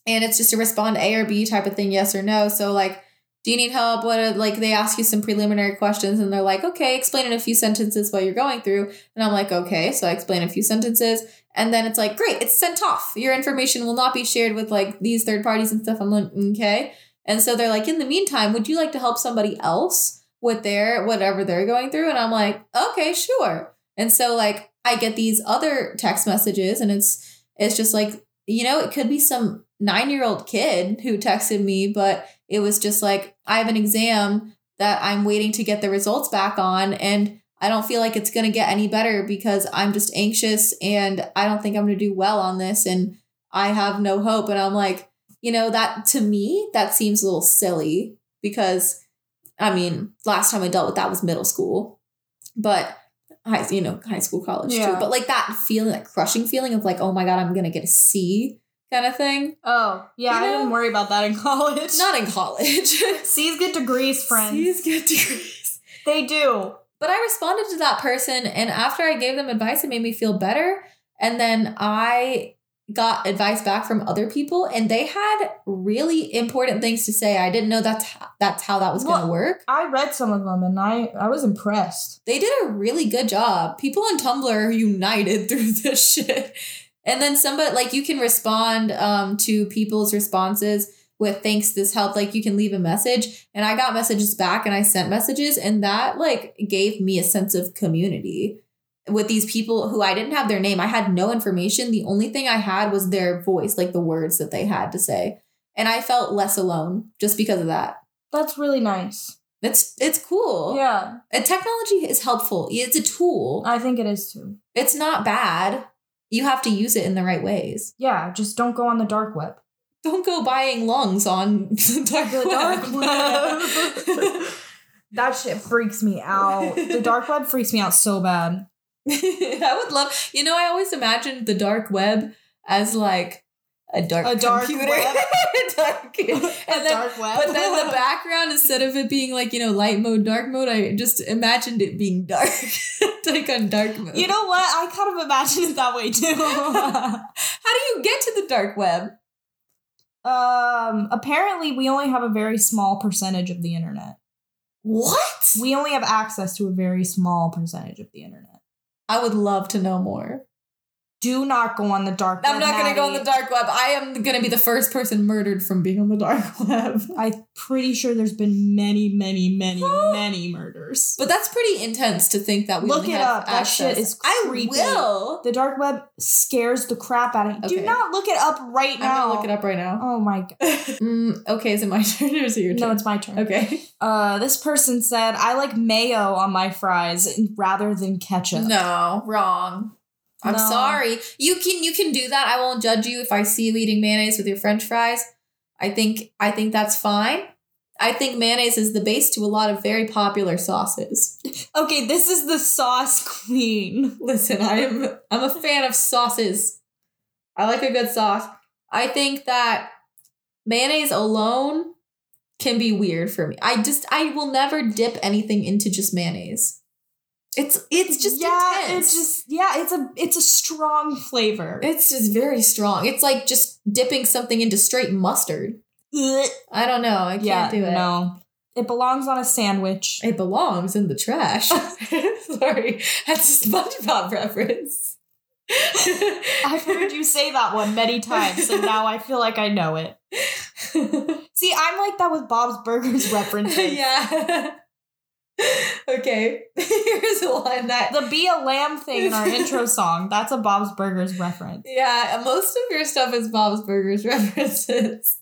and it's just a respond A or B type of thing, yes or no. So, like, do you need help? What are, like they ask you some preliminary questions and they're like, okay, explain in a few sentences what you're going through. And I'm like, okay. So I explain a few sentences and then it's like, great, it's sent off. Your information will not be shared with like these third parties and stuff. I'm like, okay. And so they're like, in the meantime, would you like to help somebody else with their whatever they're going through? And I'm like, okay, sure. And so like I get these other text messages and it's it's just like, you know, it could be some nine year old kid who texted me, but it was just like, I have an exam that I'm waiting to get the results back on. And I don't feel like it's going to get any better because I'm just anxious and I don't think I'm going to do well on this. And I have no hope. And I'm like, you know, that to me, that seems a little silly because I mean, last time I dealt with that was middle school, but high, you know, high school, college too. But like that feeling, that crushing feeling of like, oh my God, I'm going to get a C kind of thing. Oh, yeah, You I didn't worry about that in college. Not in college. C's get degrees, friends. C's get degrees. They do. But I responded to that person, and after I gave them advice, it made me feel better. And then I got advice back from other people, and they had really important things to say. I didn't know that's how, that's how that was going to work. I read some of them and I, I was impressed. They did a really good job. People on Tumblr united through this shit. And then somebody like you can respond um, to people's responses with thanks this helped like you can leave a message and i got messages back and i sent messages and that like gave me a sense of community with these people who i didn't have their name i had no information the only thing i had was their voice like the words that they had to say and i felt less alone just because of that That's really nice. it's it's cool Yeah, And technology is helpful it's a tool I think it is too. it's not bad you have to use it in the right ways Yeah, just don't go on the dark web. don't go buying lungs on the dark The web. dark web. that shit freaks me out. The dark web freaks me out so bad. I would love, you know, I always imagined the dark web as like a dark A dark computer. web. Dark- and A then, dark web. But then the background, instead of it being like, you know, light mode, dark mode, I just imagined it being dark. like on dark mode. You know what? I kind of imagine it that way too. How do you get to the dark web? um, apparently, we only have a very small percentage of the internet. What? We only have access to a very small percentage of the internet. I would love to know more. Do not go on the dark web. I'm not going to go on the dark web. I am going to be the first person murdered from being on the dark web. I'm pretty sure there's been many, many, many, many murders. But that's pretty intense to think that we Look it up. That shit access. is I will. The dark web scares the crap out of you. Do not look it up right I'm now. gonna look it up right now. Oh my god. Mm, okay, is it my turn or is it your turn? No, it's my turn. okay. Uh, this person said, I like mayo on my fries rather than ketchup. No, wrong. I'm No. sorry. You can you can do that. I won't judge you if I see you eating mayonnaise with your French fries. I think I think that's fine. I think mayonnaise is the base to a lot of very popular sauces. Okay, this is the sauce queen. Listen, I am I'm a fan of sauces. I like a good sauce. I think that mayonnaise alone can be weird for me. I just I will never dip anything into just mayonnaise. It's it's just yeah, intense. it's just yeah, it's a it's a strong flavor. it's just very strong. It's like just dipping something into straight mustard. I don't know. I can't yeah, do it. no. It belongs on a sandwich. It belongs in the trash. Sorry, that's a SpongeBob reference. I've heard you say that one many times, and now I feel like I know it. See, I'm like that with Bob's Burgers references. yeah. okay. Here's one that. The Be a Lamb thing in our intro song, that's a Bob's Burgers reference. Yeah, most of your stuff is Bob's Burgers references.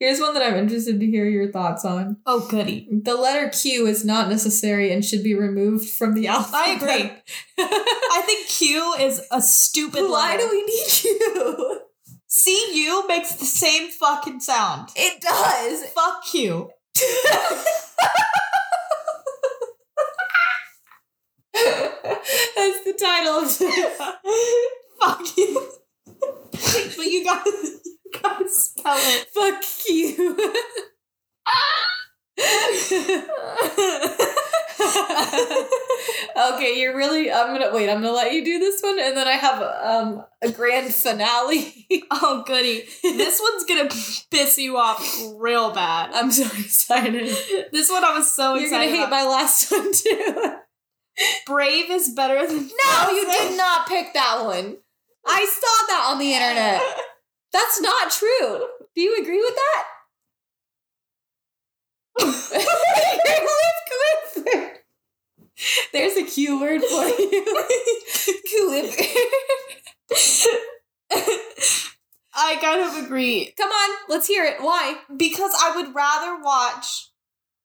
Here's one that I'm interested to hear your thoughts on. Oh, goody. The letter Q is not necessary and should be removed from the alphabet. I agree. I think Q is a stupid Why letter. do we need Q? CU makes the same fucking sound. It does. Fuck Q. That's the title of this. Fuck you. but you gotta, you gotta spell it. Fuck you. okay, you're really. I'm gonna wait. I'm gonna let you do this one, and then I have um a grand finale. oh, goody. This one's gonna piss you off real bad. I'm so excited. This one I was so excited. You're gonna hate about. my last one too. Brave is better than No, you did not pick that one. I saw that on the internet. That's not true. Do you agree with that? There's a Q word for you. I kind of agree Come on, let's hear it. Why? because I would rather watch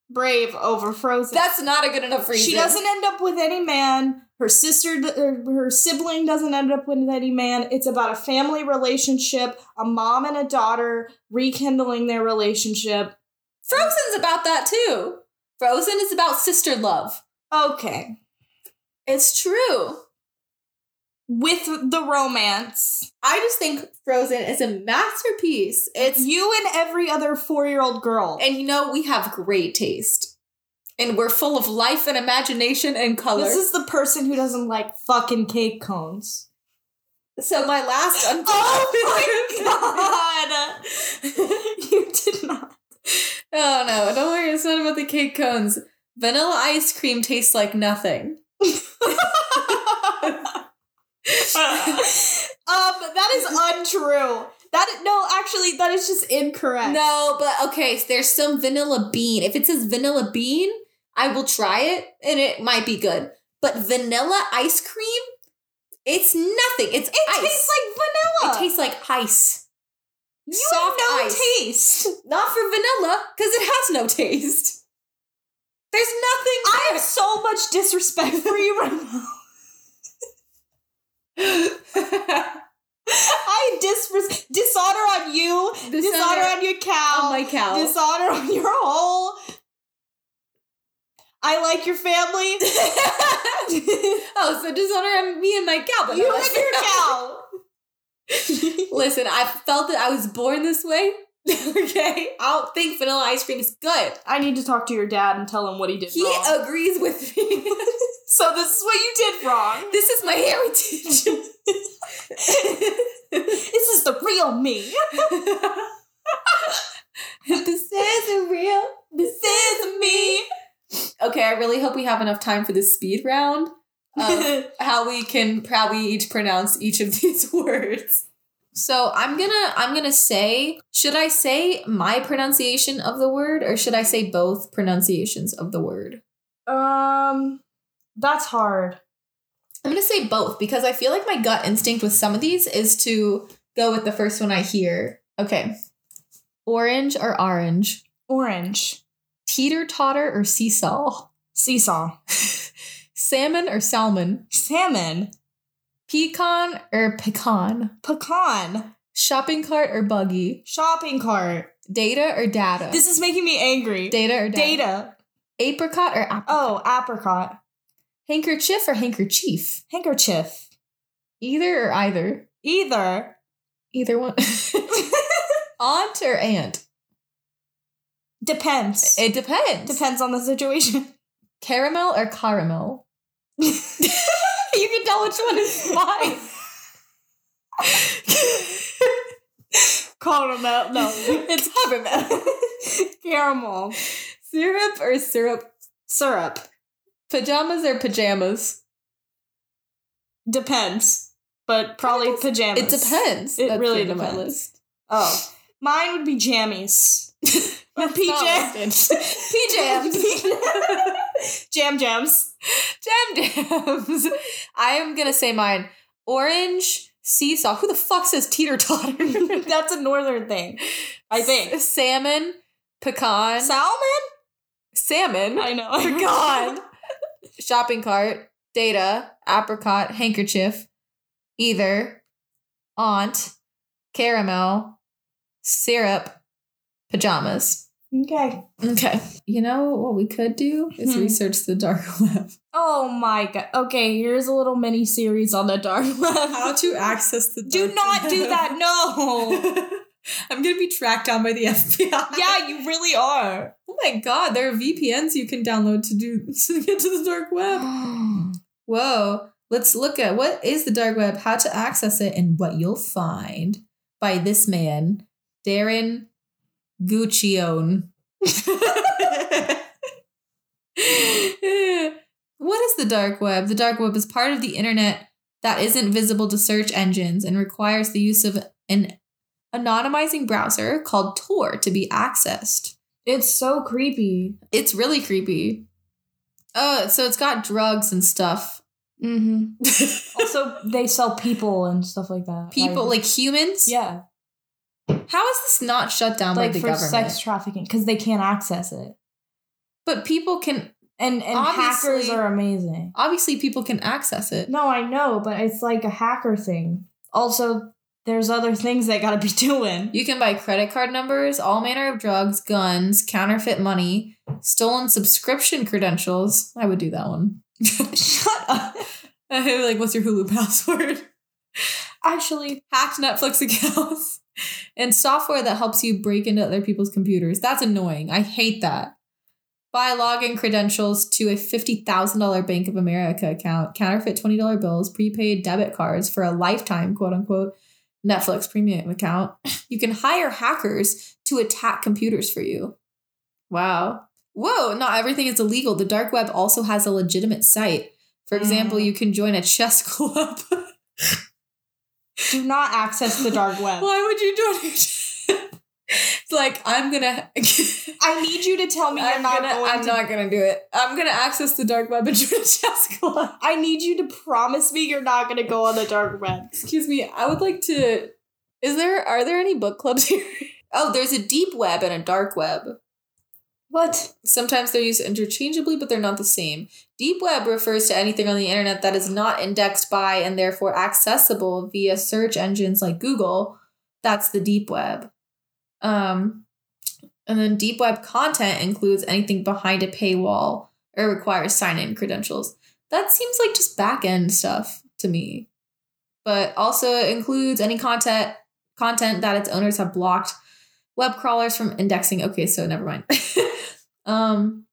Brave over Frozen. That's not a good enough reason. She doesn't end up with any man. Her sister, er, her sibling doesn't end up with any man. It's about a family relationship, a mom and a daughter rekindling their relationship. Frozen's about that too. Frozen is about sister love. Okay. It's true. With the romance. I just think Frozen is a masterpiece. It's You and every other four year old girl. And you know, we have great taste. And we're full of life and imagination and color. This is the person who doesn't like fucking cake cones. so my last un- Oh my god! you did not. Oh no, don't worry, it's not about the cake cones. Vanilla ice cream tastes like nothing. um, that is untrue. That no, actually, that is just incorrect. No, but okay, so there's some vanilla bean. If it says vanilla bean, I will try it and it might be good. But vanilla ice cream, it's nothing. It's it ice. tastes like vanilla. It tastes like ice. you soft have no ice. taste. Not for vanilla, because it has no taste. There's nothing. I have so much disrespect for you right now. I disres- dishonor on you, dishonor, on your cow, on my cow. dishonor on your whole. I like your family. oh, so dishonor on me and my cow, but you and your cow. Listen, I felt that I was born this way. okay, I don't think vanilla ice cream is good. I need to talk to your dad and tell him what he did He wrong. agrees with me. so this is what you did wrong. this is my heritage. This is the real me. this isn't real. This is me. Okay, I really hope we have enough time for this speed round. Of how we can probably each pronounce each of these words. So I'm gonna I'm gonna say should I say my pronunciation of the word or should I say both pronunciations of the word? um, that's hard. I'm gonna say both because I feel like my gut instinct with some of these is to go with the first one I hear. Okay. Orange or orange? Orange, Teeter totter or seesaw? seesaw, Salmon or salmon? salmon, Pecan or pecan? pecan, Shopping cart or buggy? shopping cart. Data or data? This is making me angry. data or data? Data. Apricot or apricot? Oh, apricot. Handkerchief or handkerchief? Handkerchief. Either or either? Either. Either one. Aunt or aunt? Depends. It depends. depends on the situation. Caramel or caramel? tell which one is mine. Caramel. No, it's peppermint. caramel. Syrup or syrup? Syrup. Pajamas or pajamas? Depends. But probably It pajamas. It depends. It That's really my depends. list. Oh. Mine would be jammies. or That's PJ. not listed. Jam jams. Jam jams. I am gonna say mine. Orange seesaw. Who the fuck says teeter totter? That's a northern thing. I think. Salmon, pecan, Salmon? salmon, I know. pecan, shopping cart, data, apricot, handkerchief, either, aunt, caramel, syrup, pajamas. Okay. Okay. You know what we could do is Hmm. research the dark web. Oh my god. Okay, here's a little mini series on the dark web. How to access the Do not web. do that. No. I'm gonna be tracked down by the FBI. yeah, you really are. Oh my god, there are VPNs you can download to do to get to the dark web. Whoa. Let's look at what is the dark web, how to access it, and what you'll find by this man, Darren Guccione. what is the dark web? The dark web is part of the internet that isn't visible to search engines and requires the use of an anonymizing browser called Tor to be accessed. It's so creepy. It's really creepy. Oh, so it's got drugs and stuff. Mm-hmm. Also, they sell people and stuff like that. People like humans. yeah, How is this not shut down like by the for government? sex trafficking because they can't access it. but people can And and Obviously- hackers are amazing. obviously people can access it. No, I know, but it's like a hacker thing. Also, there's other things they gotta be doing. You can buy credit card numbers, all manner of drugs, guns, counterfeit money, stolen subscription credentials. I would do that one. Shut up. like, what's your Hulu password? Actually, Hacked Netflix accounts and software that helps you break into other people's computers. That's annoying. I hate that. Buy login credentials to a $50,000 Bank of America account, counterfeit $20 bills, prepaid debit cards for a lifetime, quote unquote, Netflix premium account. You can hire hackers to attack computers for you. Wow. Whoa, not everything is illegal. The dark web also has a legitimate site. For example, Mm. you can join a chess club. Do not access the dark web. Why would you do it? it's like I'm gonna. I need you to tell me you're I'm not gonna. going I'm to. not gonna do it. I'm gonna access the dark web and join a chess club. I need you to promise me you're not gonna go on the dark web. Excuse me. I would like to. Is there? Are there any book clubs here? Oh, there's a deep web and a dark web. What? Sometimes they're used interchangeably, but they're not the same. Deep web refers to anything on the internet that is not indexed by and therefore accessible via search engines like Google. That's the deep web. Um, and then deep web content includes anything behind a paywall or requires sign-in credentials. That seems like just back end stuff to me. But also includes any content content that its owners have blocked web crawlers from indexing. Okay, so never mind. um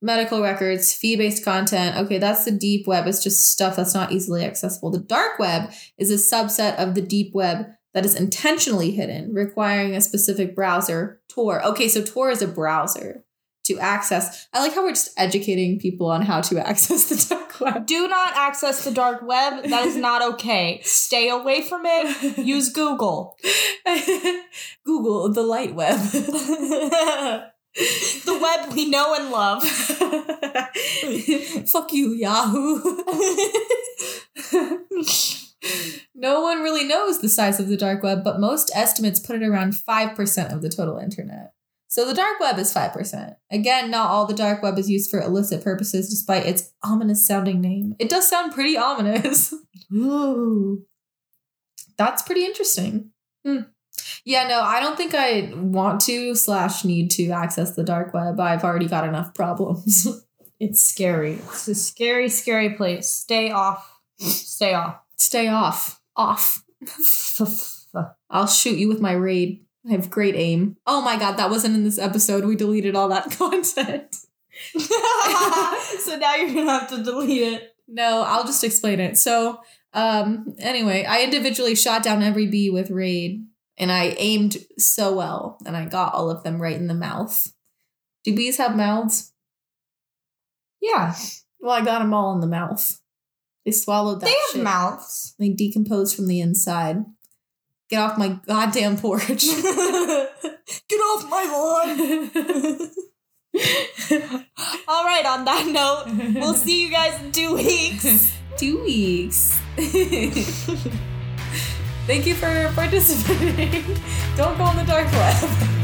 medical records, fee-based content. Okay, that's the deep web. It's just stuff that's not easily accessible. The dark web is a subset of the deep web that is intentionally hidden, requiring a specific browser, Tor. Okay, so Tor is a browser to access. I like how we're just educating people on how to access the dark web. Do not access the dark web. That is not okay. Stay away from it. Use Google. Google the light web. the web we know and love. Fuck you, Yahoo. no one really knows the size of the dark web, but most estimates put it around 5% of the total internet. So the dark web is 5%. Again, not all the dark web is used for illicit purposes despite its ominous sounding name. It does sound pretty ominous. Ooh. That's pretty interesting. Hmm. Yeah, no, I don't think I want to slash need to access the dark web. I've already got enough problems. It's scary. It's a scary, scary place. Stay off. Stay off. Stay off. Off. I'll shoot you with my raid. I have great aim. Oh my god, that wasn't in this episode. We deleted all that content. so now you're gonna have to delete it. No, I'll just explain it. So, um, anyway, I individually shot down every bee with Raid and I aimed so well and I got all of them right in the mouth. Do bees have mouths? Yeah, Well, I got them all in the mouth. They swallowed that they have shit. mouths. They decomposed from the inside. Get off my goddamn porch. Get off my lawn. All right, on that note, we'll see you guys in two weeks. Two weeks. Thank you for participating. Don't go on the dark web.